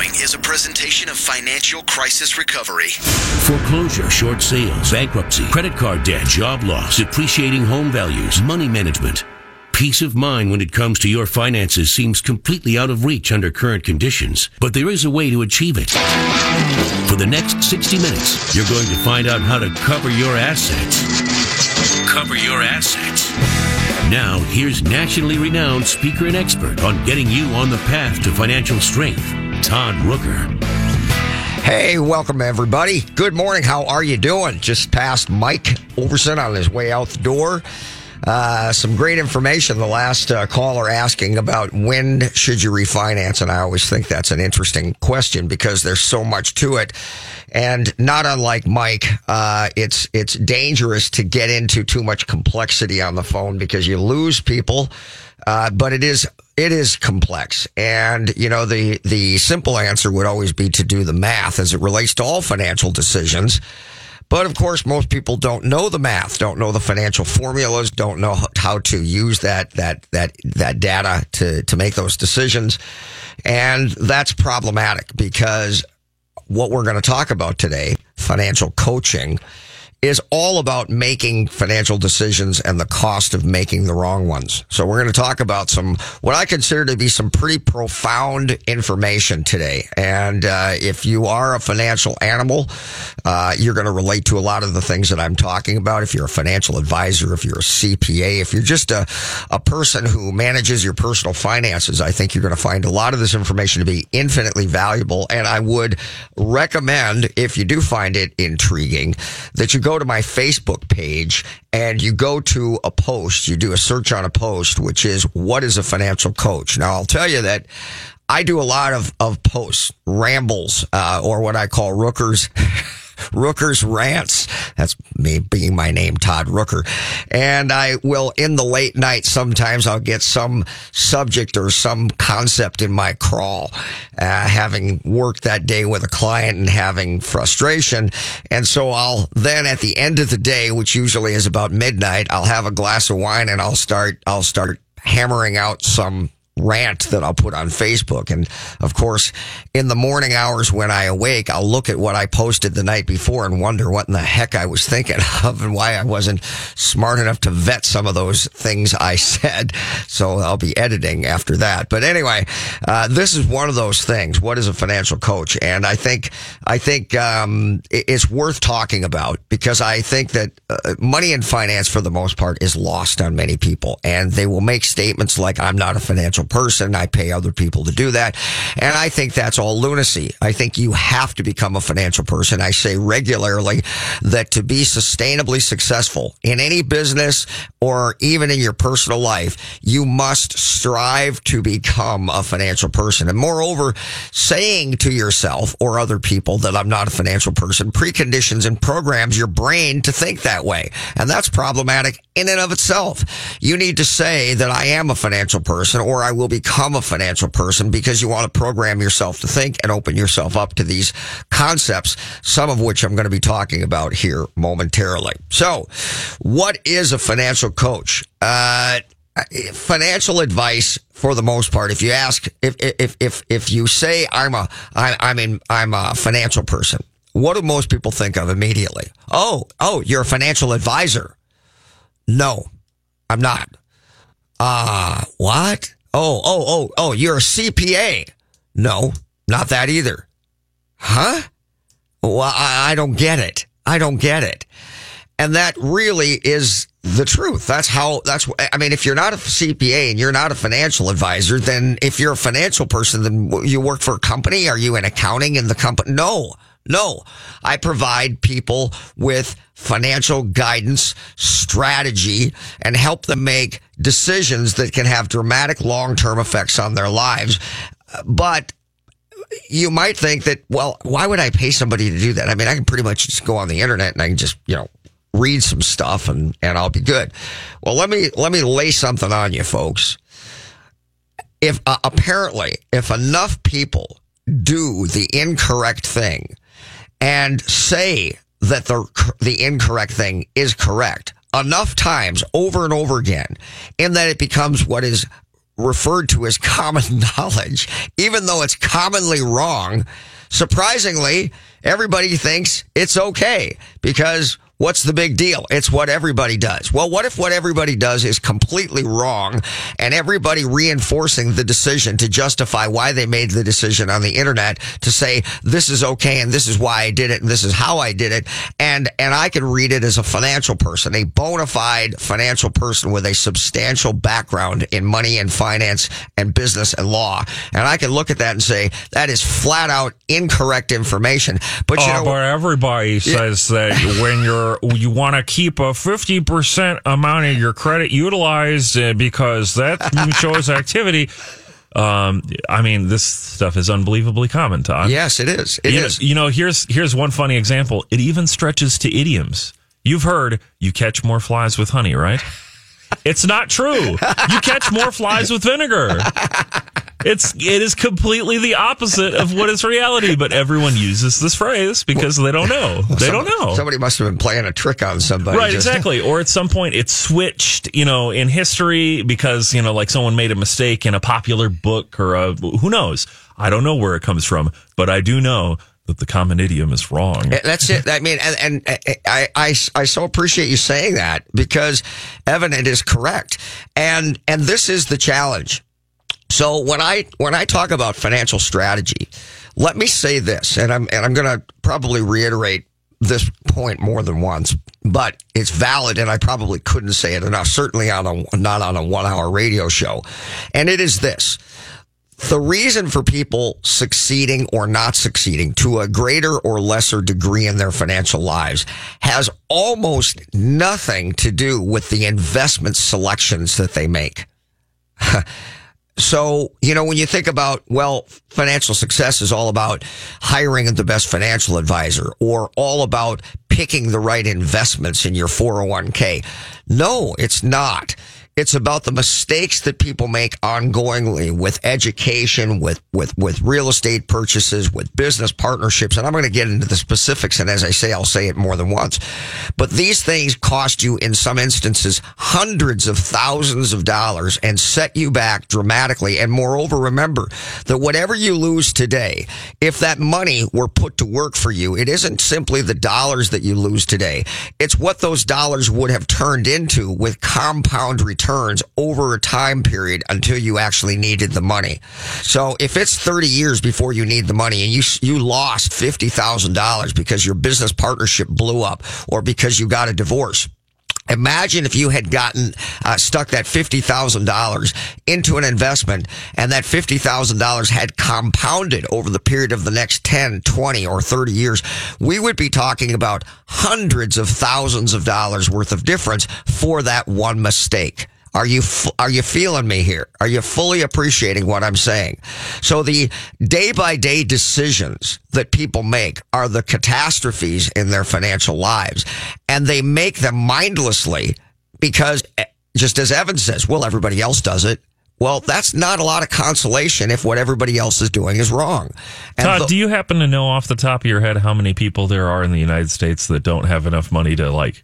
following is a presentation of Financial Crisis Recovery. Foreclosure, short sales, bankruptcy, credit card debt, job loss, depreciating home values, money management. Peace of mind when it comes to your finances seems completely out of reach under current conditions, but there is a way to achieve it. For the next 60 minutes, you're going to find out how to cover your assets. Cover your assets. Now, here's nationally renowned speaker and expert on getting you on the path to financial strength, Todd Rooker. Hey, welcome everybody. Good morning. How are you doing? Just passed Mike Overson on his way out the door. Uh, some great information. The last uh, caller asking about when should you refinance, and I always think that's an interesting question because there's so much to it, and not unlike Mike, uh, it's it's dangerous to get into too much complexity on the phone because you lose people. Uh, but it is it is complex, and you know the the simple answer would always be to do the math as it relates to all financial decisions. But of course, most people don't know the math, don't know the financial formulas, don't know how to use that that that that data to to make those decisions, and that's problematic because what we're going to talk about today, financial coaching, is all about making financial decisions and the cost of making the wrong ones. So we're going to talk about some, what I consider to be some pretty profound information today. And, uh, if you are a financial animal, uh, you're going to relate to a lot of the things that I'm talking about. If you're a financial advisor, if you're a CPA, if you're just a, a person who manages your personal finances, I think you're going to find a lot of this information to be infinitely valuable. And I would recommend, if you do find it intriguing, that you go to my Facebook page and you go to a post, you do a search on a post, which is what is a financial coach? Now I'll tell you that I do a lot of, of posts, rambles, uh, or what I call rookers. Rooker's Rants. That's me being my name, Todd Rooker. And I will, in the late night, sometimes I'll get some subject or some concept in my crawl, uh, having worked that day with a client and having frustration. And so I'll then at the end of the day, which usually is about midnight, I'll have a glass of wine and I'll start, I'll start hammering out some rant that I'll put on Facebook. And of course, in the morning hours when I awake, I'll look at what I posted the night before and wonder what in the heck I was thinking of and why I wasn't smart enough to vet some of those things I said. So I'll be editing after that. But anyway, uh, this is one of those things. What is a financial coach? And I think, I think, um, it's worth talking about because I think that uh, money and finance for the most part is lost on many people and they will make statements like, I'm not a financial person. I pay other people to do that. And I think that's all lunacy. I think you have to become a financial person. I say regularly that to be sustainably successful in any business or even in your personal life, you must strive to become a financial person. And moreover, saying to yourself or other people that I'm not a financial person preconditions and programs your brain to think that way. And that's problematic in and of itself. You need to say that I am a financial person or I will become a financial person because you want to program yourself to think and open yourself up to these concepts, some of which I'm going to be talking about here momentarily. So what is a financial coach? Uh, financial advice for the most part if you ask if if if if you say i'm a I, i'm in i'm a financial person what do most people think of immediately oh oh you're a financial advisor no i'm not uh what oh oh oh oh you're a cpa no not that either huh well I, I don't get it i don't get it and that really is the truth. That's how, that's, I mean, if you're not a CPA and you're not a financial advisor, then if you're a financial person, then you work for a company. Are you in accounting in the company? No, no. I provide people with financial guidance, strategy, and help them make decisions that can have dramatic long-term effects on their lives. But you might think that, well, why would I pay somebody to do that? I mean, I can pretty much just go on the internet and I can just, you know, read some stuff and, and I'll be good. Well, let me, let me lay something on you folks. If uh, apparently, if enough people do the incorrect thing and say that the, the incorrect thing is correct enough times over and over again, and that it becomes what is referred to as common knowledge, even though it's commonly wrong. Surprisingly, everybody thinks it's okay because What's the big deal? It's what everybody does. Well, what if what everybody does is completely wrong and everybody reinforcing the decision to justify why they made the decision on the internet to say this is okay and this is why I did it and this is how I did it and and I can read it as a financial person, a bona fide financial person with a substantial background in money and finance and business and law. And I can look at that and say that is flat out incorrect information. But you Oh, know but everybody says that when you're you want to keep a fifty percent amount of your credit utilized uh, because that shows activity. Um, I mean, this stuff is unbelievably common, Todd. Yes, it is. It you is. Know, you know, here's here's one funny example. It even stretches to idioms. You've heard you catch more flies with honey, right? It's not true. You catch more flies with vinegar. It's it is completely the opposite of what is reality, but everyone uses this phrase because they don't know. They don't know. Somebody must have been playing a trick on somebody. Right, just- exactly. Or at some point it switched, you know, in history because, you know, like someone made a mistake in a popular book or a, who knows? I don't know where it comes from, but I do know that the common idiom is wrong. That's it. I mean, and, and I, I, I so appreciate you saying that because Evan, it is correct. And, and this is the challenge. So when I, when I talk about financial strategy, let me say this, and I'm, and I'm going to probably reiterate this point more than once, but it's valid and I probably couldn't say it enough, certainly on a, not on a one hour radio show. And it is this. The reason for people succeeding or not succeeding to a greater or lesser degree in their financial lives has almost nothing to do with the investment selections that they make. So, you know, when you think about, well, financial success is all about hiring the best financial advisor or all about picking the right investments in your 401k. No, it's not. It's about the mistakes that people make ongoingly with education, with, with, with real estate purchases, with business partnerships. And I'm going to get into the specifics. And as I say, I'll say it more than once. But these things cost you, in some instances, hundreds of thousands of dollars and set you back dramatically. And moreover, remember that whatever you lose today, if that money were put to work for you, it isn't simply the dollars that you lose today. It's what those dollars would have turned into with compound returns over a time period until you actually needed the money. So if it's 30 years before you need the money and you, you lost $50,000 because your business partnership blew up or because you got a divorce, Imagine if you had gotten uh, stuck that fifty thousand dollars into an investment, and that fifty thousand dollars had compounded over the period of the next 10, 20, or thirty years. We would be talking about hundreds of thousands of dollars worth of difference for that one mistake. Are you f- are you feeling me here? Are you fully appreciating what I'm saying? So the day by day decisions that people make are the catastrophes in their financial lives, and they make them mindlessly because, eh, just as Evan says, well, everybody else does it. Well, that's not a lot of consolation if what everybody else is doing is wrong. And Todd, the- do you happen to know off the top of your head how many people there are in the United States that don't have enough money to like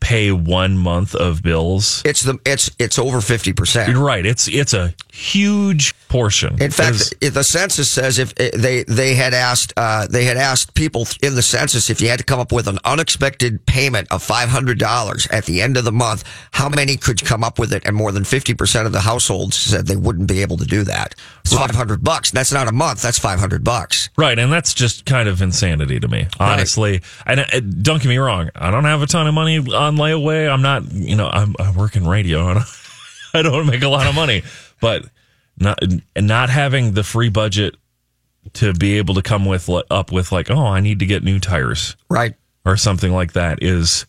pay one month of bills? it's the it's it's over fifty percent. You're right. It's it's a huge portion. In fact, There's- the census says if eh, they they had asked uh, they had asked people in the census if you had to come up with an unexpected payment of five hundred dollars at the end of the month, how many could come up with it? And more than fifty percent of the households said they wouldn't be able to do that. It's Five hundred bucks. That's not a month. That's five hundred bucks. Right, and that's just kind of insanity to me, honestly. And uh, don't get me wrong, I don't have a ton of money on layaway. I'm not, you know, I'm, I work in radio and I don't make a lot of money, but not not having the free budget to be able to come with up with like, oh, I need to get new tires Right. or something like that is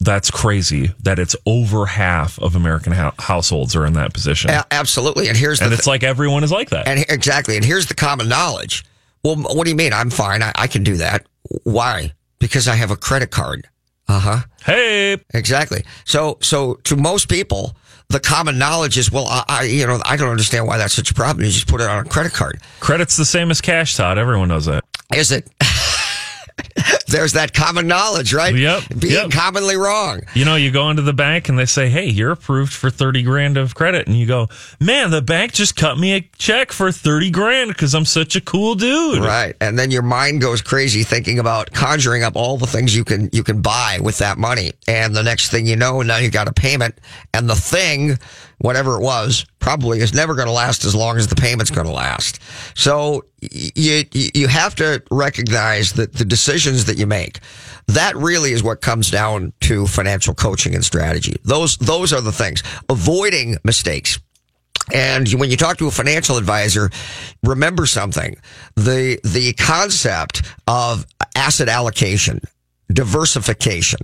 that's crazy. That it's over half of American hou- households are in that position, A- absolutely. And here's the and thi- it's like everyone is like that. And exactly. And here's the common knowledge. Well, what do you mean? I'm fine. I, I can do that. Why? Because I have a credit card. Uh huh. hey, Exactly. So, so to most people, the common knowledge is, well, I, I, you know, I don't understand why that's such a problem. You just put it on a credit card. credit's the same as cash, Todd. Everyone knows that. Is it? there's that common knowledge, right? Yep, Being yep. commonly wrong. You know, you go into the bank and they say, "Hey, you're approved for thirty grand of credit," and you go, "Man, the bank just cut me a check for thirty grand because I'm such a cool dude." Right. And then your mind goes crazy thinking about conjuring up all the things you can you can buy with that money. And the next thing you know, now you got a payment and the thing, whatever it was, probably is never going to last as long as the payment's going to last. So you you have to recognize that the decisions that you make that really is what comes down to financial coaching and strategy. Those those are the things. Avoiding mistakes. And when you talk to a financial advisor, remember something. The, the concept of asset allocation, diversification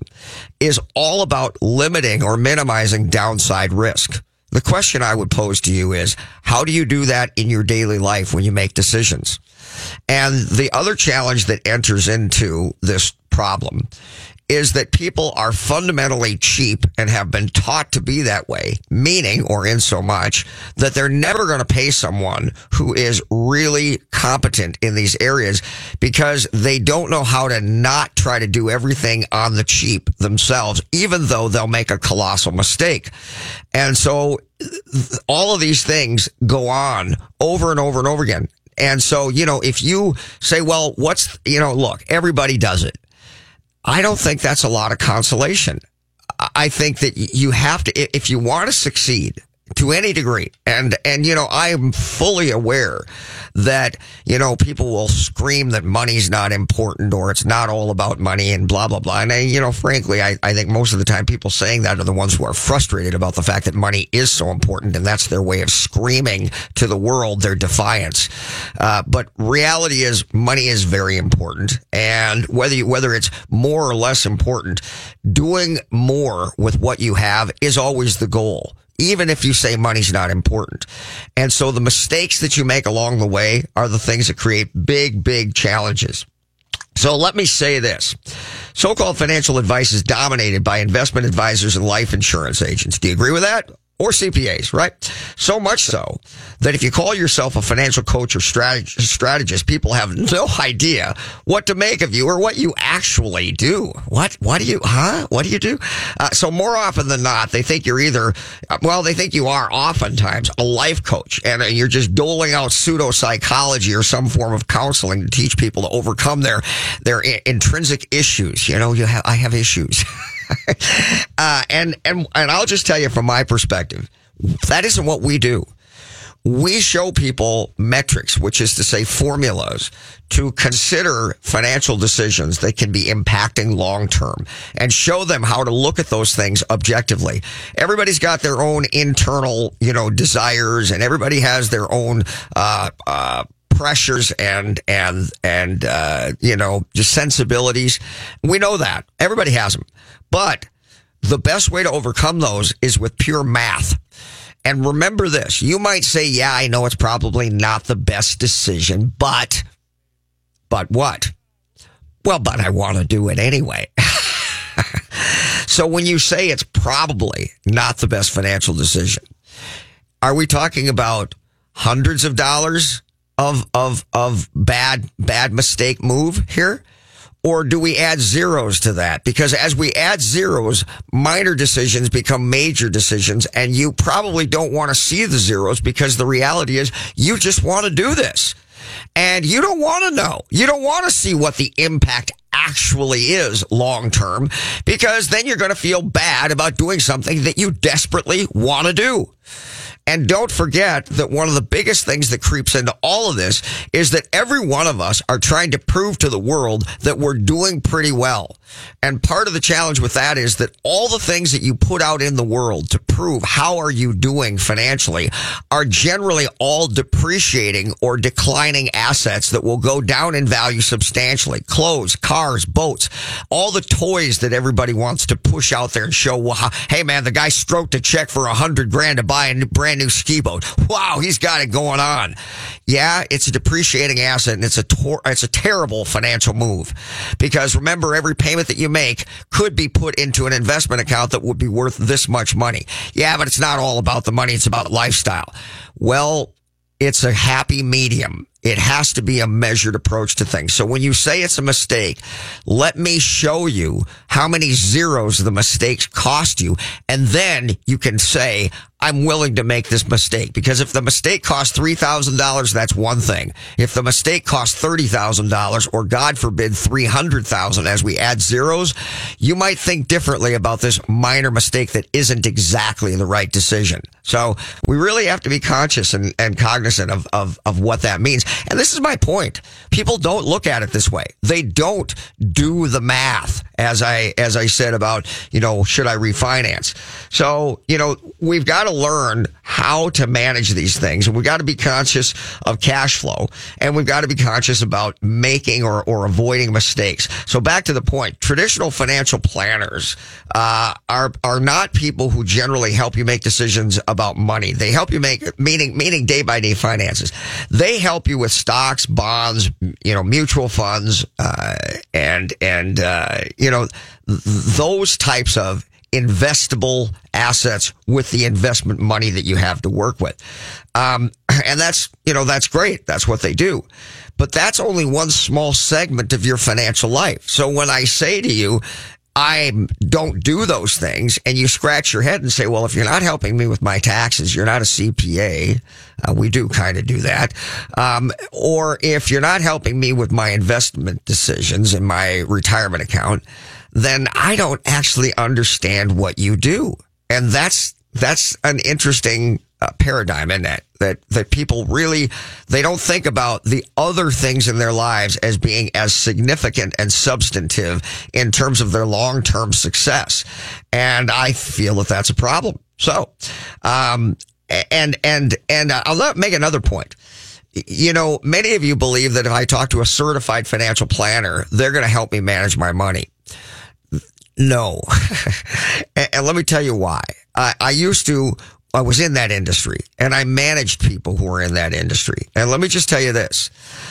is all about limiting or minimizing downside risk. The question I would pose to you is, how do you do that in your daily life when you make decisions? And the other challenge that enters into this problem is that people are fundamentally cheap and have been taught to be that way, meaning, or in so much, that they're never going to pay someone who is really competent in these areas because they don't know how to not try to do everything on the cheap themselves, even though they'll make a colossal mistake. And so all of these things go on over and over and over again. And so, you know, if you say, well, what's, you know, look, everybody does it. I don't think that's a lot of consolation. I think that you have to, if you want to succeed to any degree, and, and, you know, I am fully aware that, you know, people will scream that money's not important or it's not all about money and blah, blah, blah. And, I, you know, frankly, I, I think most of the time people saying that are the ones who are frustrated about the fact that money is so important and that's their way of screaming to the world their defiance. Uh, but reality is money is very important. And whether you, whether it's more or less important, doing more with what you have is always the goal even if you say money's not important. And so the mistakes that you make along the way are the things that create big, big challenges. So let me say this. So-called financial advice is dominated by investment advisors and life insurance agents. Do you agree with that? Or CPAs, right? So much so that if you call yourself a financial coach or strategist, people have no idea what to make of you or what you actually do. What? What do you? Huh? What do you do? Uh, so more often than not, they think you're either, uh, well, they think you are oftentimes a life coach, and uh, you're just doling out pseudo psychology or some form of counseling to teach people to overcome their their intrinsic issues. You know, you have I have issues. uh, and and and I'll just tell you from my perspective, that isn't what we do. We show people metrics, which is to say formulas to consider financial decisions that can be impacting long term and show them how to look at those things objectively. Everybody's got their own internal, you know, desires and everybody has their own, uh, uh, pressures and and and uh, you know just sensibilities. We know that everybody has them, but the best way to overcome those is with pure math. And remember this: you might say, "Yeah, I know it's probably not the best decision, but but what? Well, but I want to do it anyway." so when you say it's probably not the best financial decision, are we talking about hundreds of dollars of of of bad bad mistake move here? Or do we add zeros to that? Because as we add zeros, minor decisions become major decisions and you probably don't want to see the zeros because the reality is you just want to do this. And you don't want to know. You don't want to see what the impact actually is long term because then you're going to feel bad about doing something that you desperately want to do. And don't forget that one of the biggest things that creeps into all of this is that every one of us are trying to prove to the world that we're doing pretty well. And part of the challenge with that is that all the things that you put out in the world to prove how are you doing financially are generally all depreciating or declining assets that will go down in value substantially. Clothes, cars, boats, all the toys that everybody wants to push out there and show, well, hey man, the guy stroked a check for a hundred grand to buy a new- brand new ski boat. Wow, he's got it going on. Yeah, it's a depreciating asset and it's a tor- it's a terrible financial move because remember every payment that you make could be put into an investment account that would be worth this much money. Yeah, but it's not all about the money, it's about lifestyle. Well, it's a happy medium. It has to be a measured approach to things. So when you say it's a mistake, let me show you how many zeros the mistakes cost you. And then you can say, I'm willing to make this mistake because if the mistake costs $3,000, that's one thing. If the mistake costs $30,000 or God forbid 300,000 as we add zeros, you might think differently about this minor mistake that isn't exactly the right decision. So we really have to be conscious and, and cognizant of, of, of what that means. And this is my point. People don't look at it this way. They don't do the math as I, as I said about, you know, should I refinance? So, you know, we've got to learn how to manage these things and we've got to be conscious of cash flow and we've got to be conscious about making or, or avoiding mistakes. So back to the point, traditional financial planners, uh, are, are not people who generally help you make decisions about money. They help you make, meaning, meaning day by day finances. They help you with stocks, bonds, you know, mutual funds, uh, and, and, uh, you know, th- those types of investable assets with the investment money that you have to work with. Um, and that's, you know, that's great. That's what they do. But that's only one small segment of your financial life. So when I say to you, I don't do those things. And you scratch your head and say, well, if you're not helping me with my taxes, you're not a CPA. Uh, we do kind of do that. Um, or if you're not helping me with my investment decisions in my retirement account, then I don't actually understand what you do. And that's, that's an interesting uh, paradigm in that, that, that people really, they don't think about the other things in their lives as being as significant and substantive in terms of their long-term success. And I feel that that's a problem. So, um, and, and, and I'll make another point you know, many of you believe that if I talk to a certified financial planner, they're going to help me manage my money. No. and, and, let me tell you why. I, I used to, I was in that industry and I managed people who were in that industry. And let me just tell you this.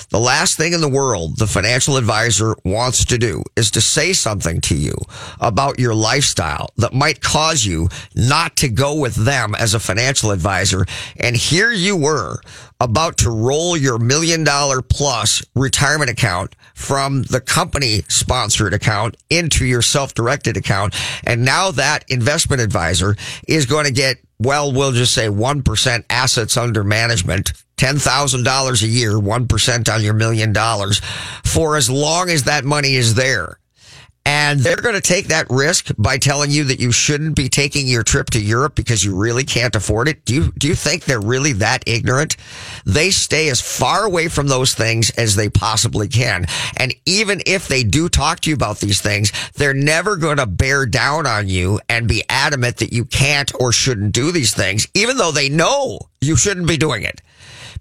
The last thing in the world the financial advisor wants to do is to say something to you about your lifestyle that might cause you not to go with them as a financial advisor. And here you were about to roll your million dollar plus retirement account from the company sponsored account into your self directed account. And now that investment advisor is going to get, well, we'll just say 1% assets under management. $10,000 a year, 1% on your million dollars for as long as that money is there. And they're going to take that risk by telling you that you shouldn't be taking your trip to Europe because you really can't afford it. Do you, do you think they're really that ignorant? They stay as far away from those things as they possibly can. And even if they do talk to you about these things, they're never going to bear down on you and be adamant that you can't or shouldn't do these things, even though they know you shouldn't be doing it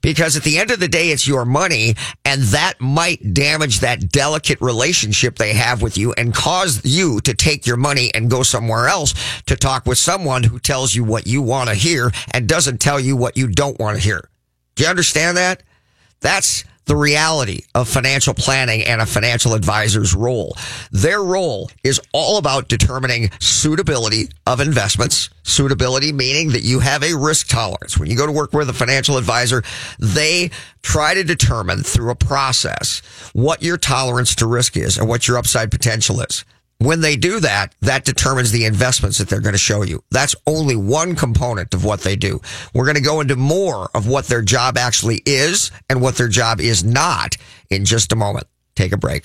because at the end of the day, it's your money and that might damage that delicate relationship they have with you and cause you to take your money and go somewhere else to talk with someone who tells you what you want to hear and doesn't tell you what you don't want to hear. Do you understand that? That's the reality of financial planning and a financial advisor's role. Their role is all about determining suitability of investments. Suitability meaning that you have a risk tolerance. When you go to work with a financial advisor, they try to determine through a process what your tolerance to risk is and what your upside potential is. When they do that, that determines the investments that they're going to show you. That's only one component of what they do. We're going to go into more of what their job actually is and what their job is not in just a moment. Take a break.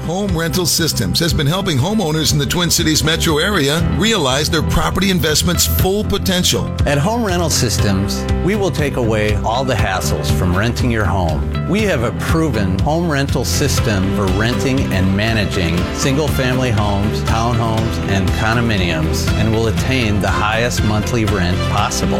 Home Rental Systems has been helping homeowners in the Twin Cities metro area realize their property investment's full potential. At Home Rental Systems, we will take away all the hassles from renting your home. We have a proven home rental system for renting and managing single family homes, townhomes, and condominiums and will attain the highest monthly rent possible.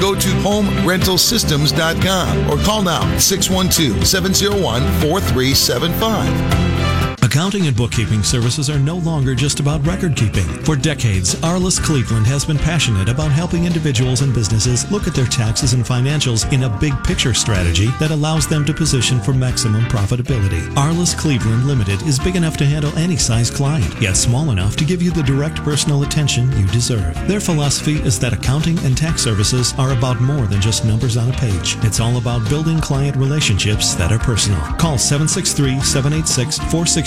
Go to homerentalsystems.com or call now 612 701 4375. Accounting and bookkeeping services are no longer just about record keeping. For decades, Arliss Cleveland has been passionate about helping individuals and businesses look at their taxes and financials in a big picture strategy that allows them to position for maximum profitability. Arliss Cleveland Limited is big enough to handle any size client, yet small enough to give you the direct personal attention you deserve. Their philosophy is that accounting and tax services are about more than just numbers on a page. It's all about building client relationships that are personal. Call 763 786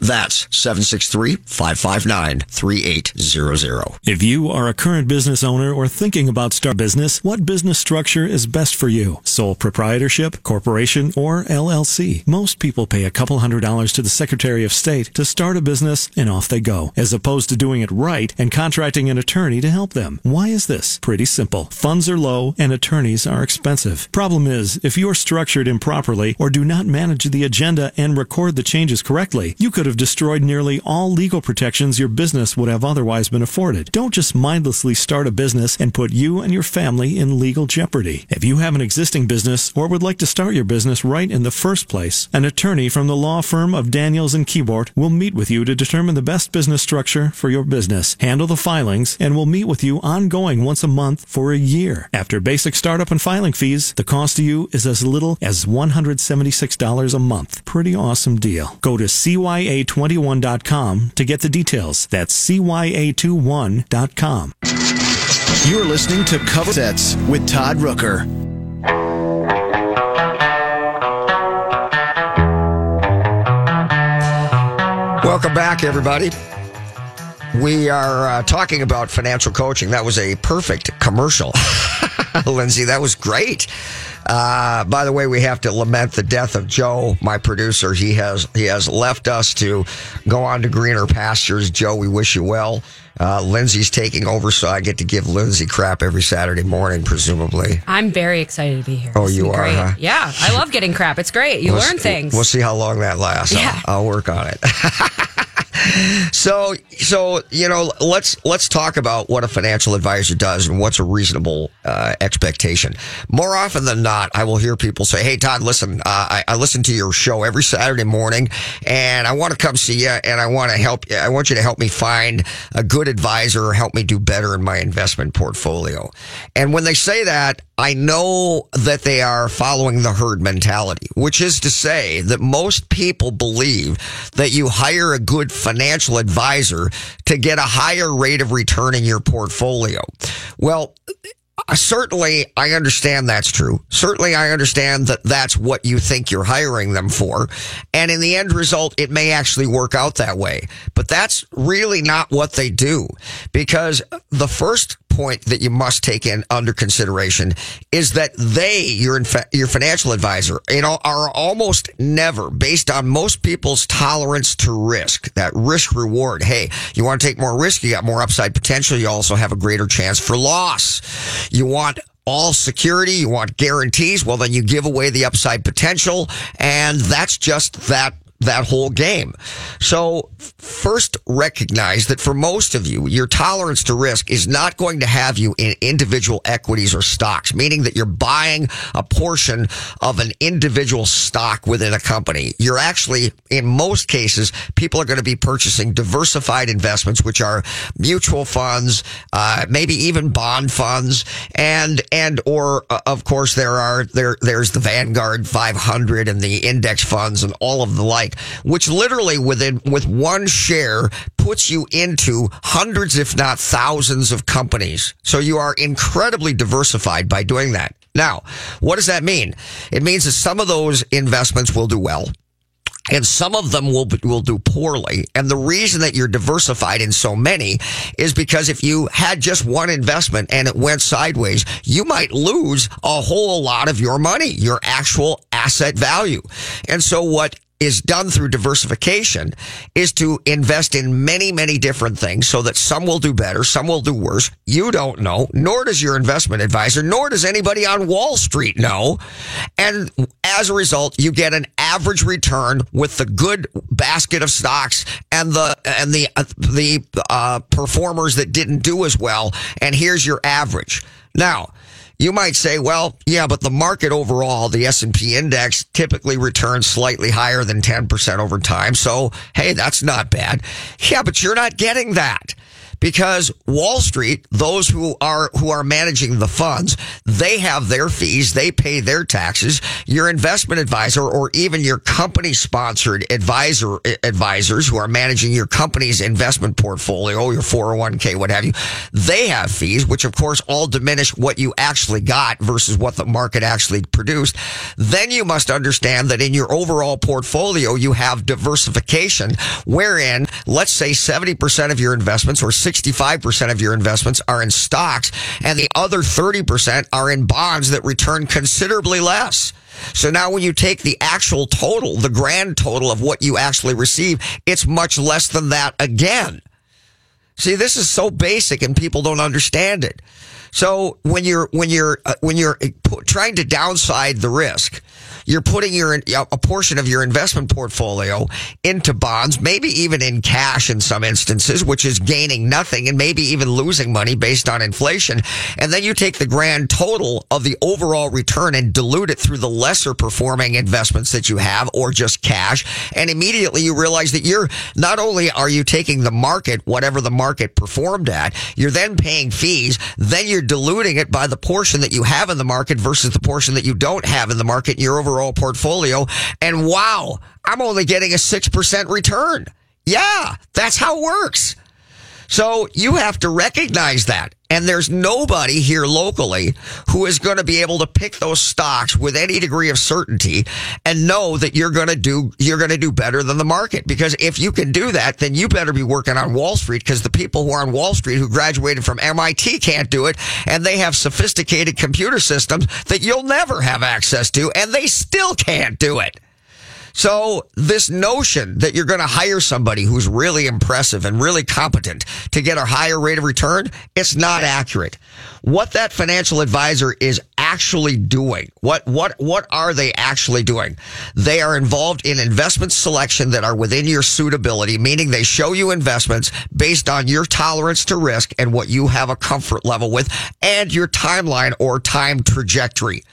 That's 763-559-3800. If you are a current business owner or thinking about start a business, what business structure is best for you? Sole proprietorship, corporation, or LLC? Most people pay a couple hundred dollars to the Secretary of State to start a business and off they go, as opposed to doing it right and contracting an attorney to help them. Why is this? Pretty simple. Funds are low and attorneys are expensive. Problem is, if you're structured improperly or do not manage the agenda and record the changes correctly, you could have destroyed nearly all legal protections your business would have otherwise been afforded. Don't just mindlessly start a business and put you and your family in legal jeopardy. If you have an existing business or would like to start your business right in the first place, an attorney from the law firm of Daniels and Keyboard will meet with you to determine the best business structure for your business, handle the filings, and will meet with you ongoing once a month for a year. After basic startup and filing fees, the cost to you is as little as $176 a month. Pretty awesome deal. Go to CYA21.com to get the details. That's CYA21.com. You're listening to Cover Sets with Todd Rooker. Welcome back, everybody. We are uh, talking about financial coaching. That was a perfect commercial. Lindsay, that was great. Uh, by the way, we have to lament the death of Joe, my producer. He has he has left us to go on to greener pastures. Joe, we wish you well. Uh, Lindsay's taking over, so I get to give Lindsay crap every Saturday morning, presumably. I'm very excited to be here. Oh, This you are, huh? Yeah, I love getting crap. It's great. You We'll learn things. We'll see how long that lasts. Yeah. I'll, I'll work on it. so, so you know, let's let's talk about what a financial advisor does and what's a reasonable uh, expectation. More often than not, I will hear people say, "Hey, Todd, listen, uh, I, I listen to your show every Saturday morning, and I want to come see you, and I want to help. I want you to help me find a good advisor or help me do better in my investment portfolio." And when they say that, I know that they are following the herd mentality, which is to say that most people believe that you hire a good financial advisor to get a higher rate of return in your portfolio. Well, certainly I understand that's true. Certainly I understand that that's what you think you're hiring them for. And in the end result, it may actually work out that way. But that's really not what they do because the first point that you must take in under consideration is that they, your infa- your financial advisor, you know, are almost never based on most people's tolerance to risk. That risk reward. Hey, you want to take more risk, you got more upside potential. You also have a greater chance for loss. You want all security, you want guarantees. Well, then you give away the upside potential. And that's just that that whole game. So first recognize that for most of you, your tolerance to risk is not going to have you in individual equities or stocks, meaning that you're buying a portion of an individual stock within a company. You're actually, in most cases, people are going to be purchasing diversified investments, which are mutual funds, uh, maybe even bond funds, and, and, or, uh, of course, there are, there, there's the Vanguard 500 and the index funds and all of the like like, which literally within, with one share puts you into hundreds, if not thousands of companies. So you are incredibly diversified by doing that. Now, what does that mean? It means that some of those investments will do well and some of them will will do poorly. And the reason that you're diversified in so many is because if you had just one investment and it went sideways, you might lose a whole lot of your money, your actual asset value. And so what is done through diversification is to invest in many, many different things so that some will do better, some will do worse. You don't know, nor does your investment advisor, nor does anybody on Wall Street know. And as a result, you get an average return with the good basket of stocks and the, and the, uh, the, uh, performers that didn't do as well. And here's your average. Now, you might say, well, yeah, but the market overall, the S&P index typically returns slightly higher than 10% over time. So, hey, that's not bad. Yeah, but you're not getting that because Wall Street, those who are who are managing the funds, they have their fees, they pay their taxes. Your investment advisor or even your company sponsored advisor advisors who are managing your company's investment portfolio, your 401k, what have you, they have fees, which of course all diminish what you actually got versus what the market actually produced. Then you must understand that in your overall portfolio, you have diversification wherein let's say 70% of your investments or 65% of your investments are in stocks and the other 30% are in bonds that return considerably less. So now when you take the actual total, the grand total of what you actually receive, it's much less than that again. See, this is so basic and people don't understand it. So when you're, when you're, uh, when you're trying to downside the risk, you're putting your a portion of your investment portfolio into bonds, maybe even in cash in some instances, which is gaining nothing and maybe even losing money based on inflation. And then you take the grand total of the overall return and dilute it through the lesser performing investments that you have or just cash. And immediately you realize that you're not only are you taking the market, whatever the market performed at, you're then paying fees. Then you're diluting it by the portion that you have in the market versus the portion that you don't have in the market. In your overall portfolio. And wow, I'm only getting a 6% return. Yeah, that's how it works. So you have to recognize that. And there's nobody here locally who is going to be able to pick those stocks with any degree of certainty and know that you're going to do, you're going to do better than the market. Because if you can do that, then you better be working on Wall Street because the people who are on Wall Street who graduated from MIT can't do it. And they have sophisticated computer systems that you'll never have access to and they still can't do it. So this notion that you're going to hire somebody who's really impressive and really competent to get a higher rate of return, it's not accurate. What that financial advisor is actually doing, what, what, what are they actually doing? They are involved in investment selection that are within your suitability, meaning they show you investments based on your tolerance to risk and what you have a comfort level with and your timeline or time trajectory.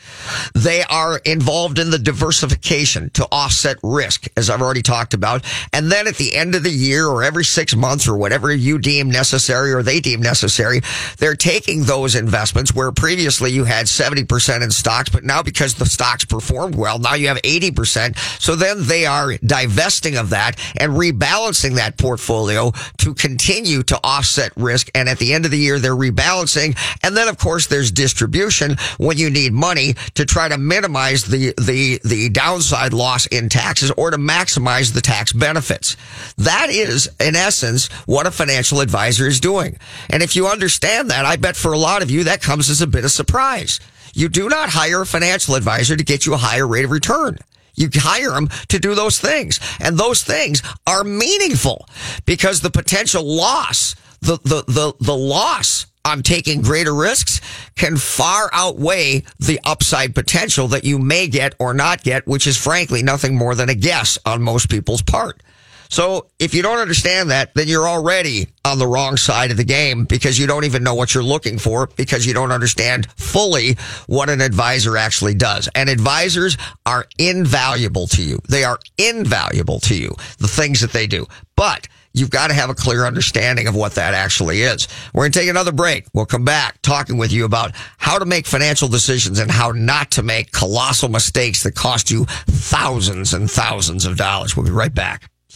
They are involved in the diversification to offset risk, as I've already talked about. And then at the end of the year or every six months or whatever you deem necessary or they deem necessary, they're taking those investments where previously you had 70% in stocks, but now because the stocks performed well, now you have 80%. So then they are divesting of that and rebalancing that portfolio to continue to offset risk. And at the end of the year, they're rebalancing. And then of course there's distribution when you need money to try to minimize the, the, the downside loss in taxes or to maximize the tax benefits. That is in essence what a financial advisor is doing. And if you understand that, I bet for a lot of you, that comes as a bit of surprise. You do not hire a financial advisor to get you a higher rate of return. You hire them to do those things. And those things are meaningful because the potential loss, the, the, the, the loss on taking greater risks can far outweigh the upside potential that you may get or not get, which is frankly nothing more than a guess on most people's part. So if you don't understand that, then you're already on the wrong side of the game because you don't even know what you're looking for because you don't understand fully what an advisor actually does. And advisors are invaluable to you. They are invaluable to you, the things that they do. But you've got to have a clear understanding of what that actually is. We're going to take another break. We'll come back talking with you about how to make financial decisions and how not to make colossal mistakes that cost you thousands and thousands of dollars. We'll be right back.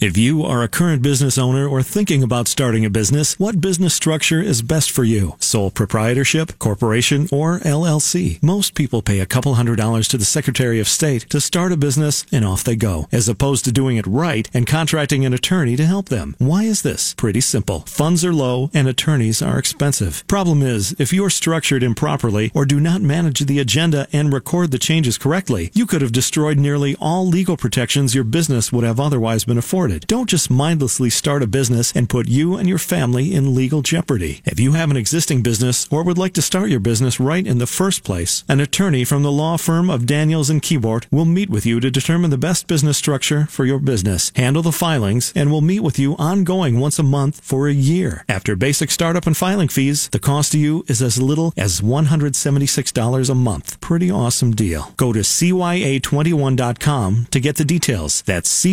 If you are a current business owner or thinking about starting a business, what business structure is best for you? Sole proprietorship, corporation, or LLC? Most people pay a couple hundred dollars to the Secretary of State to start a business and off they go, as opposed to doing it right and contracting an attorney to help them. Why is this? Pretty simple. Funds are low and attorneys are expensive. Problem is, if you're structured improperly or do not manage the agenda and record the changes correctly, you could have destroyed nearly all legal protections your business would have otherwise been afforded. Don't just mindlessly start a business and put you and your family in legal jeopardy. If you have an existing business or would like to start your business right in the first place, an attorney from the law firm of Daniels and Keyboard will meet with you to determine the best business structure for your business, handle the filings, and will meet with you ongoing once a month for a year. After basic startup and filing fees, the cost to you is as little as $176 a month. Pretty awesome deal. Go to CYA21.com to get the details. That's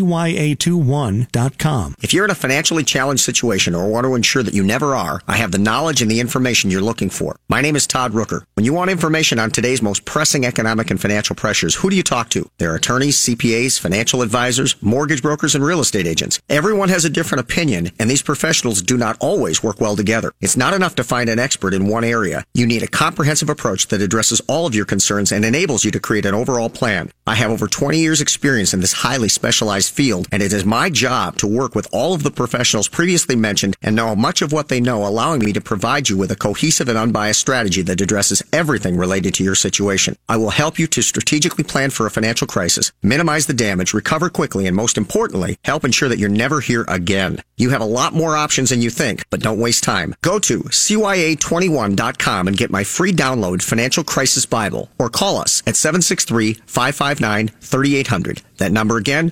CYA21.com. If you're in a financially challenged situation or want to ensure that you never are, I have the knowledge and the information you're looking for. My name is Todd Rooker. When you want information on today's most pressing economic and financial pressures, who do you talk to? There are attorneys, CPAs, financial advisors, mortgage brokers, and real estate agents. Everyone has a different opinion, and these professionals do not always work well together. It's not enough to find an expert in one area. You need a comprehensive approach that addresses all of your concerns and enables you to create an overall plan. I have over 20 years experience in this highly specialized field, and it is my job to work with all of the professionals previously mentioned and know much of what they know, allowing me to provide you with a cohesive and unbiased strategy that addresses everything related to your situation. I will help you to strategically plan for a financial crisis, minimize the damage, recover quickly, and most importantly, help ensure that you're never here again. You have a lot more options than you think, but don't waste time. Go to CYA21.com and get my free download Financial Crisis Bible or call us at 763-559-3800. That number again,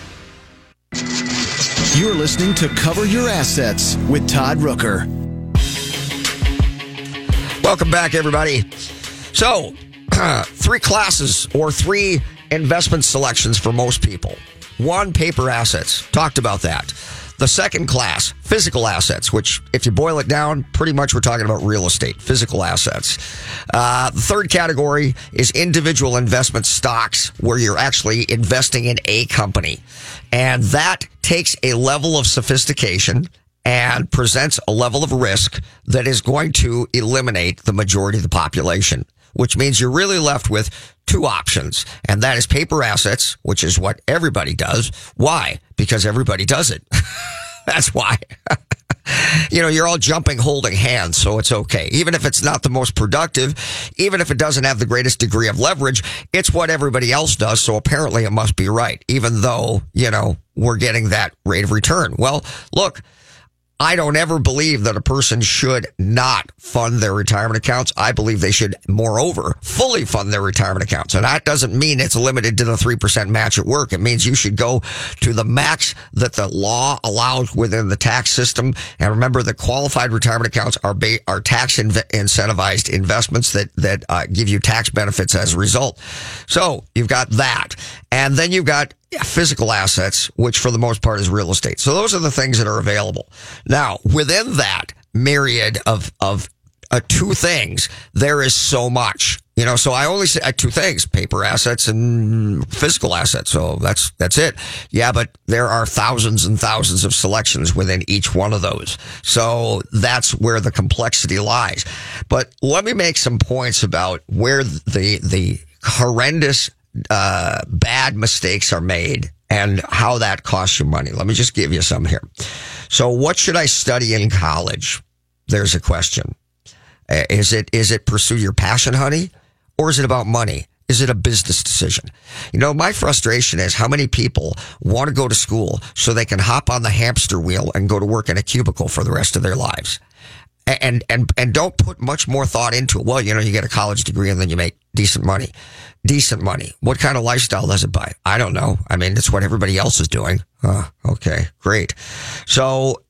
You're listening to Cover Your Assets with Todd Rooker. Welcome back, everybody. So, three classes or three investment selections for most people. One, paper assets. Talked about that. The second class, physical assets, which, if you boil it down, pretty much we're talking about real estate, physical assets. Uh, the third category is individual investment stocks, where you're actually investing in a company. And that takes a level of sophistication and presents a level of risk that is going to eliminate the majority of the population, which means you're really left with two options. And that is paper assets, which is what everybody does. Why? Because everybody does it. That's why. you know, you're all jumping holding hands, so it's okay. Even if it's not the most productive, even if it doesn't have the greatest degree of leverage, it's what everybody else does, so apparently it must be right, even though, you know, we're getting that rate of return. Well, look, I don't ever believe that a person should not fund their retirement accounts. I believe they should, moreover, fully fund their retirement accounts. And that doesn't mean it's limited to the 3% match at work. It means you should go to the max that the law allows within the tax system. And remember that qualified retirement accounts are, ba- are tax inv- incentivized investments that, that uh, give you tax benefits as a result. So you've got that. And then you've got physical assets, which for the most part is real estate. So those are the things that are available. Now, within that myriad of, of uh, two things, there is so much. You know, so I only say uh, two things: paper assets and physical assets. So that's that's it. Yeah, but there are thousands and thousands of selections within each one of those. So that's where the complexity lies. But let me make some points about where the the horrendous uh, bad mistakes are made and how that costs you money. Let me just give you some here. So, what should I study in college? There's a question. Uh, Is it is it pursue your passion, honey, or is it about money? Is it a business decision? You know, my frustration is how many people want to go to school so they can hop on the hamster wheel and go to work in a cubicle for the rest of their lives. And and and don't put much more thought into it. Well, you know, you get a college degree and then you make decent money. Decent money. What kind of lifestyle does it buy? I don't know. I mean, it's what everybody else is doing. Uh, okay, great. So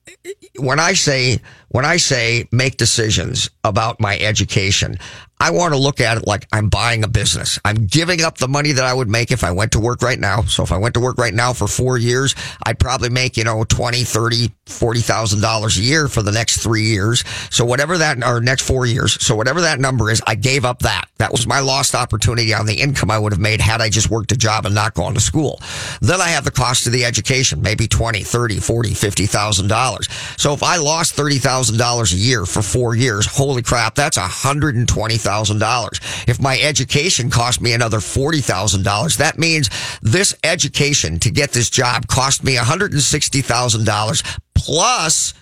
when I say when I say make decisions about my education, I want to look at it like I'm buying a business. I'm giving up the money that I would make if I went to work right now. So if I went to work right now for 4 years, I'd probably make, you know, 20, 30, 40,000 dollars a year for the next 3 years. So whatever that or next 4 years. So whatever that number is, I gave up that. That was my lost opportunity on the income I would have made had I just worked a job and not gone to school. Then I have the cost of the education, maybe 20, 30, 40, 50,000 dollars. So if I lost $30,000 a year for 4 years, holy crap, that's $120,000. If my education cost me another $40,000, that means this education to get this job cost me $160,000 plus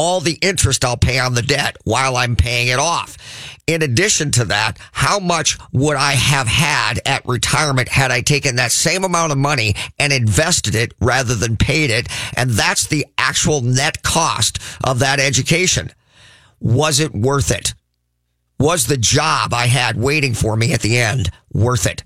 all the interest I'll pay on the debt while I'm paying it off. In addition to that, how much would I have had at retirement had I taken that same amount of money and invested it rather than paid it? And that's the actual net cost of that education. Was it worth it? Was the job I had waiting for me at the end worth it?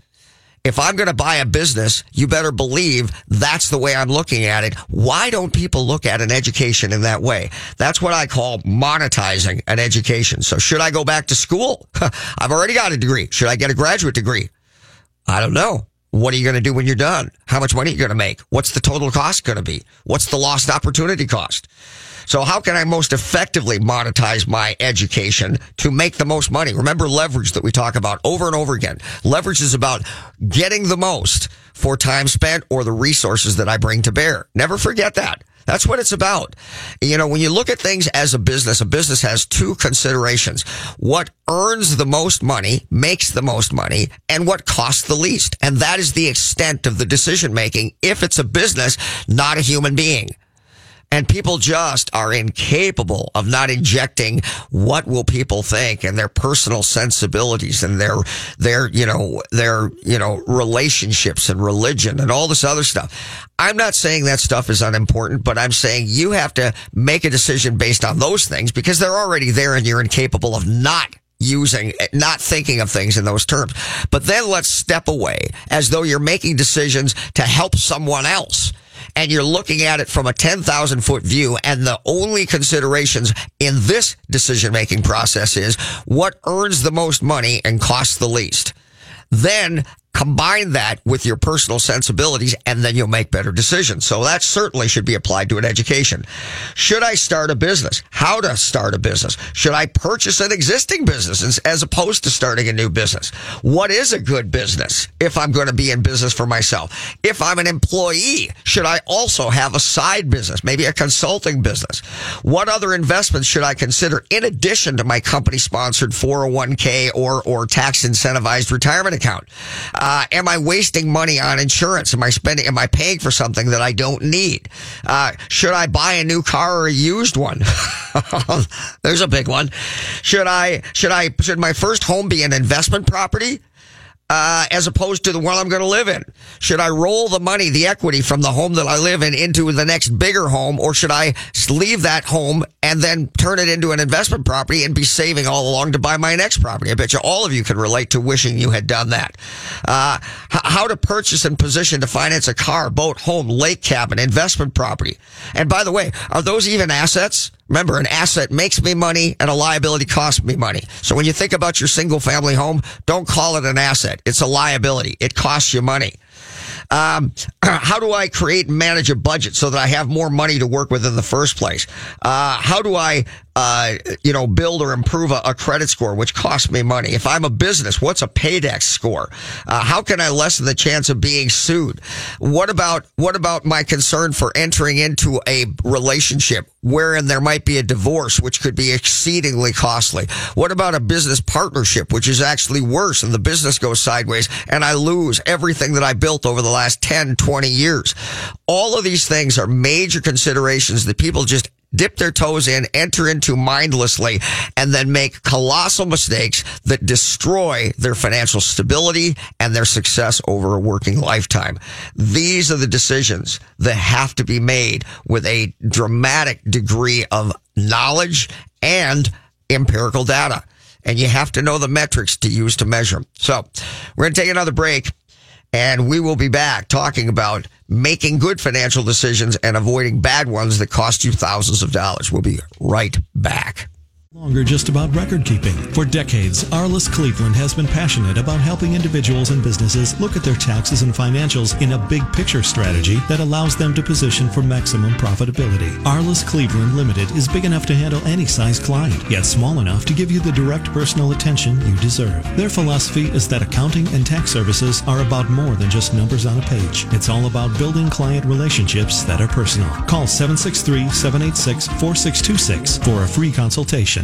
If I'm going to buy a business, you better believe that's the way I'm looking at it. Why don't people look at an education in that way? That's what I call monetizing an education. So should I go back to school? I've already got a degree. Should I get a graduate degree? I don't know. What are you going to do when you're done? How much money are you going to make? What's the total cost going to be? What's the lost opportunity cost? So how can I most effectively monetize my education to make the most money? Remember leverage that we talk about over and over again. Leverage is about getting the most for time spent or the resources that I bring to bear. Never forget that. That's what it's about. You know, when you look at things as a business, a business has two considerations. What earns the most money, makes the most money, and what costs the least. And that is the extent of the decision making if it's a business, not a human being. And people just are incapable of not injecting what will people think and their personal sensibilities and their, their, you know, their, you know, relationships and religion and all this other stuff. I'm not saying that stuff is unimportant, but I'm saying you have to make a decision based on those things because they're already there and you're incapable of not using, not thinking of things in those terms. But then let's step away as though you're making decisions to help someone else and you're looking at it from a 10,000 foot view and the only considerations in this decision making process is what earns the most money and costs the least. Then combine that with your personal sensibilities and then you'll make better decisions. So that certainly should be applied to an education. Should I start a business? How to start a business? Should I purchase an existing business as, opposed to starting a new business? What is a good business if I'm going to be in business for myself? If I'm an employee, should I also have a side business, maybe a consulting business? What other investments should I consider in addition to my company sponsored 401k or, or tax incentivized retirement account? Uh, am I wasting money on insurance? Am I spending, am I paying for something that I don't need? Uh, should I buy a new car or a used one? There's a big one. Should I, should I, should my first home be an investment property? Uh, as opposed to the one I'm going to live in? Should I roll the money, the equity from the home that I live in into the next bigger home, or should I leave that home and then turn it into an investment property and be saving all along to buy my next property? I bet you all of you can relate to wishing you had done that. Uh, h- how to purchase and position to finance a car, boat, home, lake cabin, investment property. And by the way, are those even assets? Remember, an asset makes me money and a liability costs me money. So when you think about your single family home, don't call it an asset. It's a liability. It costs you money. Um, how do I create and manage a budget so that I have more money to work with in the first place? Uh, how do I, uh, you know, build or improve a, a, credit score, which costs me money? If I'm a business, what's a paydex score? Uh, how can I lessen the chance of being sued? What about, what about my concern for entering into a relationship wherein there might be a divorce, which could be exceedingly costly? What about a business partnership, which is actually worse and the business goes sideways and I lose everything that I built over the last 10, 20 years? All of these things are major considerations that people just dip their toes in, enter into mindlessly, and then make colossal mistakes that destroy their financial stability and their success over a working lifetime. These are the decisions that have to be made with a dramatic degree of knowledge and empirical data. And you have to know the metrics to use to measure them. So we're going to take another break. And we will be back talking about making good financial decisions and avoiding bad ones that cost you thousands of dollars. We'll be right back longer just about record keeping. For decades, Arliss Cleveland has been passionate about helping individuals and businesses look at their taxes and financials in a big picture strategy that allows them to position for maximum profitability. Arliss Cleveland Limited is big enough to handle any size client, yet small enough to give you the direct personal attention you deserve. Their philosophy is that accounting and tax services are about more than just numbers on a page. It's all about building client relationships that are personal. Call 763-786-4626 for a free consultation.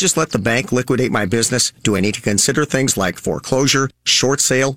just let the bank liquidate my business? Do I need to consider things like foreclosure, short sale,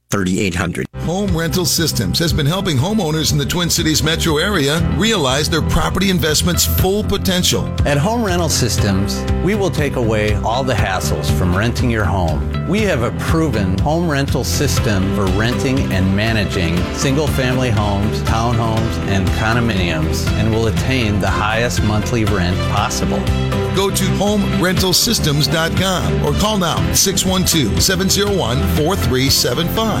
3800. Home Rental Systems has been helping homeowners in the Twin Cities metro area realize their property investment's full potential. At Home Rental Systems, we will take away all the hassles from renting your home. We have a proven home rental system for renting and managing single family homes, townhomes, and condominiums and will attain the highest monthly rent possible. Go to homerentalsystems.com or call now 612 701 4375.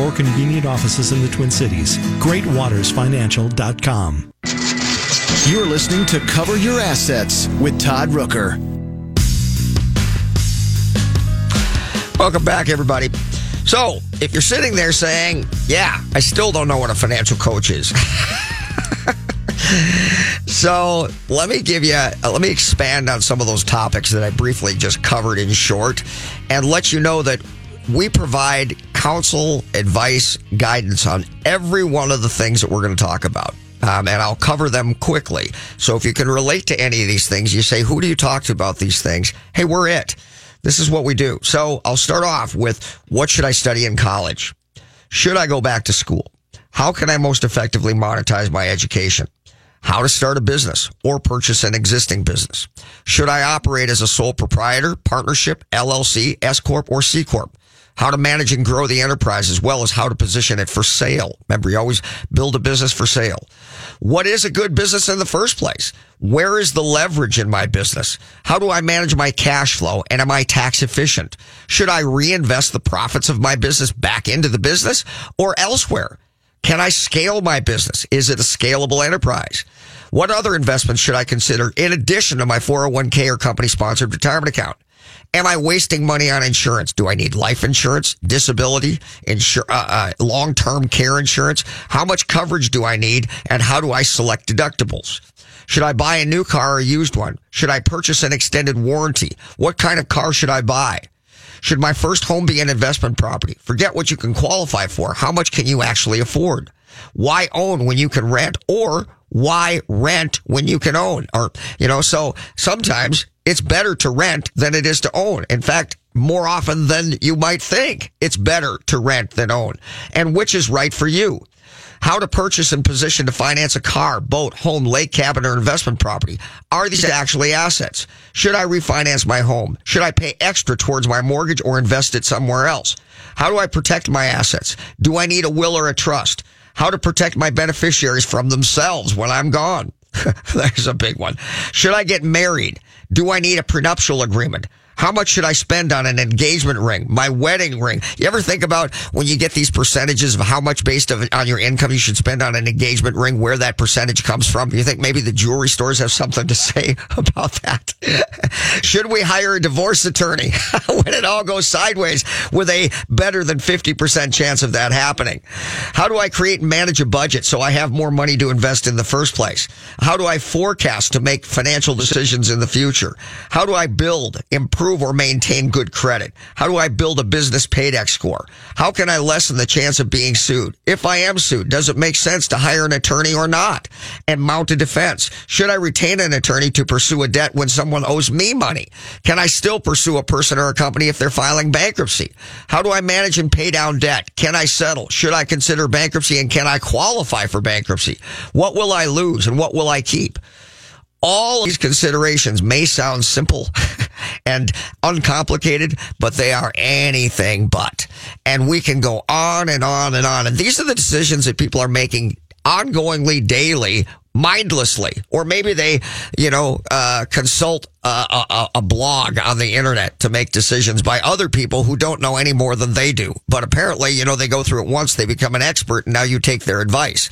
Four convenient offices in the Twin Cities. GreatWatersFinancial.com. You're listening to Cover Your Assets with Todd Rooker. Welcome back, everybody. So, if you're sitting there saying, Yeah, I still don't know what a financial coach is. so, let me give you, uh, let me expand on some of those topics that I briefly just covered in short and let you know that we provide counsel, advice, guidance on every one of the things that we're going to talk about. Um, and I'll cover them quickly. So if you can relate to any of these things, you say, who do you talk to about these things? Hey, we're it. This is what we do. So I'll start off with what should I study in college? Should I go back to school? How can I most effectively monetize my education? How to start a business or purchase an existing business? Should I operate as a sole proprietor, partnership, LLC, S Corp, or C Corp? How to manage and grow the enterprise as well as how to position it for sale. Remember, you always build a business for sale. What is a good business in the first place? Where is the leverage in my business? How do I manage my cash flow and am I tax efficient? Should I reinvest the profits of my business back into the business or elsewhere? Can I scale my business? Is it a scalable enterprise? What other investments should I consider in addition to my 401k or company sponsored retirement account? Am I wasting money on insurance? Do I need life insurance, disability, insur- uh, uh, long-term care insurance? How much coverage do I need and how do I select deductibles? Should I buy a new car or a used one? Should I purchase an extended warranty? What kind of car should I buy? Should my first home be an investment property? Forget what you can qualify for. How much can you actually afford? Why own when you can rent or why rent when you can own? Or, you know, so sometimes it's better to rent than it is to own. In fact, more often than you might think, it's better to rent than own. And which is right for you? How to purchase and position to finance a car, boat, home, lake cabin, or investment property. Are these actually assets? Should I refinance my home? Should I pay extra towards my mortgage or invest it somewhere else? How do I protect my assets? Do I need a will or a trust? How to protect my beneficiaries from themselves when I'm gone? There's a big one. Should I get married? Do I need a prenuptial agreement? How much should I spend on an engagement ring, my wedding ring? You ever think about when you get these percentages of how much based on your income you should spend on an engagement ring, where that percentage comes from? You think maybe the jewelry stores have something to say about that? should we hire a divorce attorney when it all goes sideways with a better than 50% chance of that happening? How do I create and manage a budget so I have more money to invest in the first place? How do I forecast to make financial decisions in the future? How do I build, improve, improve or maintain good credit? How do I build a business paydex score? How can I lessen the chance of being sued? If I am sued, does it make sense to hire an attorney or not and mount a defense? Should I retain an attorney to pursue a debt when someone owes me money? Can I still pursue a person or a company if they're filing bankruptcy? How do I manage and pay down debt? Can I settle? Should I consider bankruptcy and can I qualify for bankruptcy? What will I lose and what will I keep? All these considerations may sound simple and uncomplicated, but they are anything but. And we can go on and on and on. And these are the decisions that people are making ongoingly daily mindlessly, or maybe they, you know, uh, consult a, a, a blog on the internet to make decisions by other people who don't know any more than they do. But apparently, you know, they go through it once, they become an expert, and now you take their advice.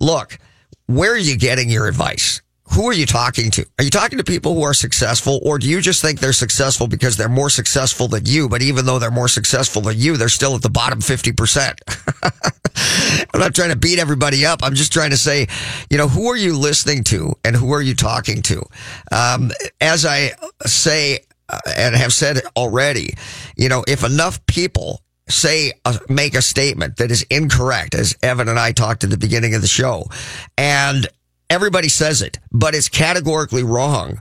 Look, where are you getting your advice? Who are you talking to? Are you talking to people who are successful or do you just think they're successful because they're more successful than you? But even though they're more successful than you, they're still at the bottom 50%. I'm not trying to beat everybody up. I'm just trying to say, you know, who are you listening to and who are you talking to? Um, as I say uh, and have said already, you know, if enough people say uh, make a statement that is incorrect as Evan and I talked at the beginning of the show and everybody says it but it's categorically wrong.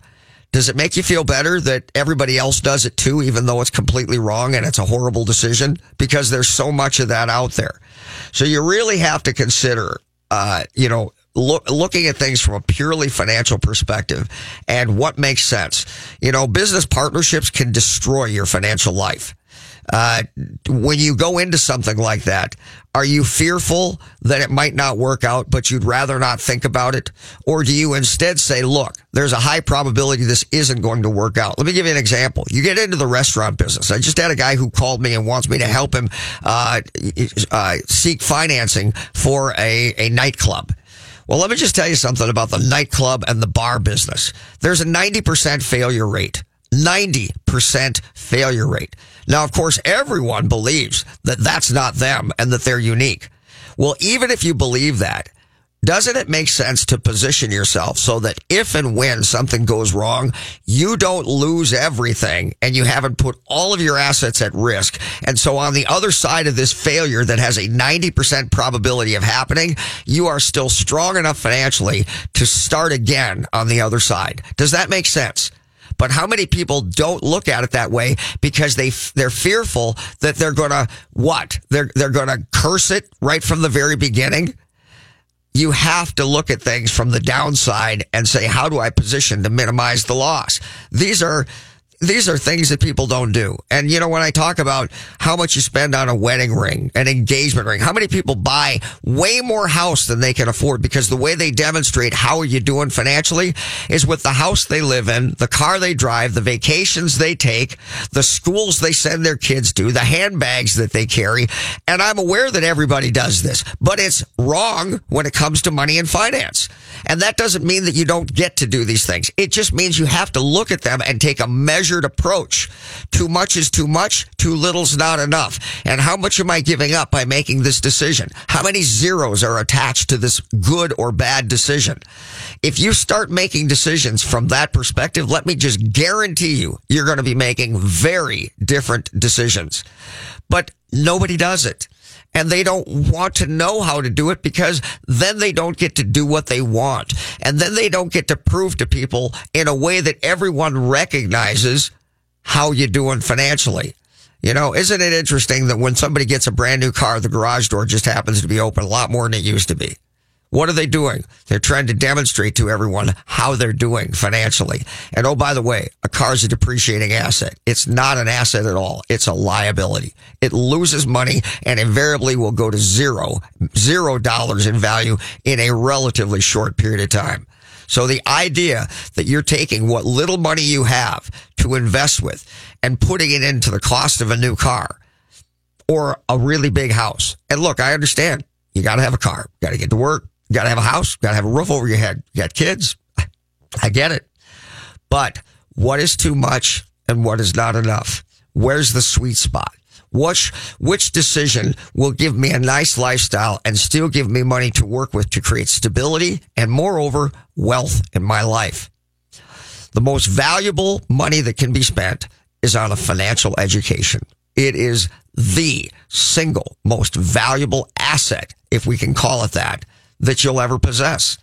Does it make you feel better that everybody else does it too even though it's completely wrong and it's a horrible decision? Because there's so much of that out there. So you really have to consider uh, you know look, looking at things from a purely financial perspective and what makes sense. You know business partnerships can destroy your financial life uh, when you go into something like that, are you fearful that it might not work out, but you'd rather not think about it? Or do you instead say, look, there's a high probability this isn't going to work out? Let me give you an example. You get into the restaurant business. I just had a guy who called me and wants me to help him, uh, uh, seek financing for a, a nightclub. Well, let me just tell you something about the nightclub and the bar business. There's a 90% failure rate. 90% failure rate. Now, of course, everyone believes that that's not them and that they're unique. Well, even if you believe that, doesn't it make sense to position yourself so that if and when something goes wrong, you don't lose everything and you haven't put all of your assets at risk? And so on the other side of this failure that has a 90% probability of happening, you are still strong enough financially to start again on the other side. Does that make sense? But how many people don't look at it that way because they they're fearful that they're going to what? They're they're going to curse it right from the very beginning. You have to look at things from the downside and say, how do I position to minimize the loss? These are these are things that people don't do. And you know, when I talk about how much you spend on a wedding ring, an engagement ring, how many people buy way more house than they can afford because the way they demonstrate how are you doing financially is with the house they live in, the car they drive, the vacations they take, the schools they send their kids to, the handbags that they carry. And I'm aware that everybody does this, but it's wrong when it comes to money and finance. And that doesn't mean that you don't get to do these things. It just means you have to look at them and take a measured approach. Too much is too much. Too little's not enough. And how much am I giving up by making this decision? How many zeros are attached to this good or bad decision? If you start making decisions from that perspective, let me just guarantee you, you're going to be making very different decisions. But nobody does it and they don't want to know how to do it because then they don't get to do what they want. And then they don't get to prove to people in a way that everyone recognizes how you're doing financially. You know, isn't it interesting that when somebody gets a brand new car, the garage door just happens to be open a lot more than it used to be? What are they doing? They're trying to demonstrate to everyone how they're doing financially. And oh, by the way, a car is a depreciating asset. It's not an asset at all. It's a liability. It loses money and invariably will go to zero, zero dollars in value in a relatively short period of time. So the idea that you're taking what little money you have to invest with and putting it into the cost of a new car or a really big house. And look, I understand you got to have a car, got to get to work, you got to have a house, got to have a roof over your head. You got kids. I get it. But what is too much and what is not enough? Where's the sweet spot? Which, which decision will give me a nice lifestyle and still give me money to work with to create stability and moreover, wealth in my life? The most valuable money that can be spent is on a financial education. It is the single most valuable asset, if we can call it that, that you'll ever possess.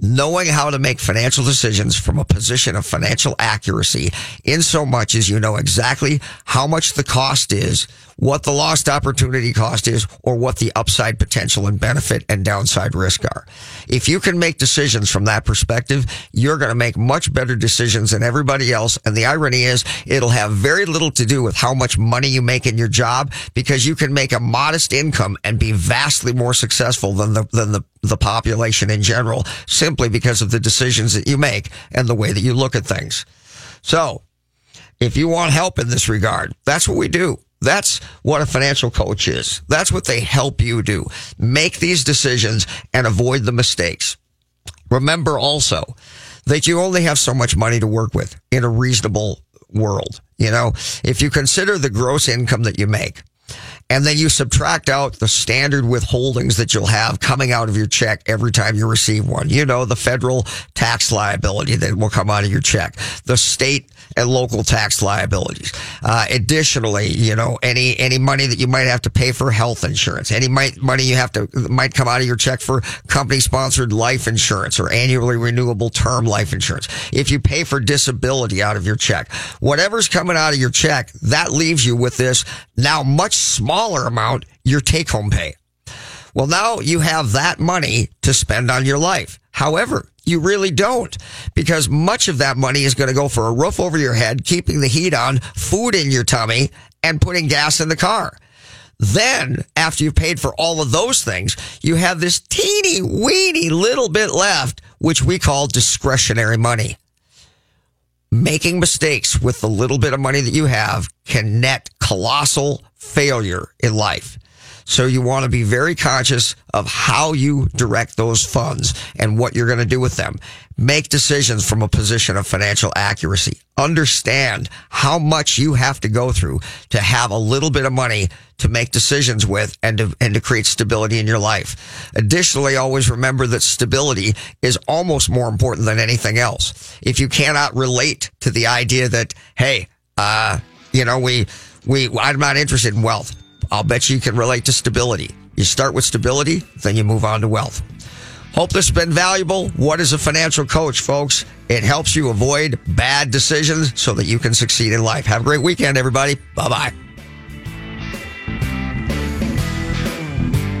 Knowing how to make financial decisions from a position of financial accuracy in so much as you know exactly how much the cost is what the lost opportunity cost is or what the upside potential and benefit and downside risk are. If you can make decisions from that perspective, you're going to make much better decisions than everybody else. And the irony is it'll have very little to do with how much money you make in your job because you can make a modest income and be vastly more successful than the, than the, the population in general simply because of the decisions that you make and the way that you look at things. So if you want help in this regard, that's what we do. That's what a financial coach is. That's what they help you do. Make these decisions and avoid the mistakes. Remember also that you only have so much money to work with in a reasonable world. You know, if you consider the gross income that you make, and then you subtract out the standard withholdings that you'll have coming out of your check every time you receive one. You know, the federal tax liability that will come out of your check, the state and local tax liabilities. Uh, additionally, you know, any, any money that you might have to pay for health insurance, any might, money you have to, might come out of your check for company sponsored life insurance or annually renewable term life insurance. If you pay for disability out of your check, whatever's coming out of your check, that leaves you with this now much smaller amount, your take home pay. Well, now you have that money to spend on your life. However, you really don't because much of that money is going to go for a roof over your head, keeping the heat on, food in your tummy, and putting gas in the car. Then, after you've paid for all of those things, you have this teeny weeny little bit left, which we call discretionary money. Making mistakes with the little bit of money that you have can net colossal failure in life. So you want to be very conscious of how you direct those funds and what you're going to do with them. Make decisions from a position of financial accuracy. Understand how much you have to go through to have a little bit of money to make decisions with and to, and to create stability in your life. Additionally, always remember that stability is almost more important than anything else. If you cannot relate to the idea that, hey, uh, you know, we, we, I'm not interested in wealth. I'll bet you can relate to stability. You start with stability, then you move on to wealth. Hope this has been valuable. What is a financial coach, folks? It helps you avoid bad decisions so that you can succeed in life. Have a great weekend, everybody. Bye bye.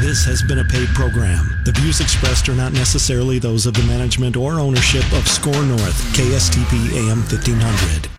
This has been a paid program. The views expressed are not necessarily those of the management or ownership of SKOR North, KSTP AM 1500.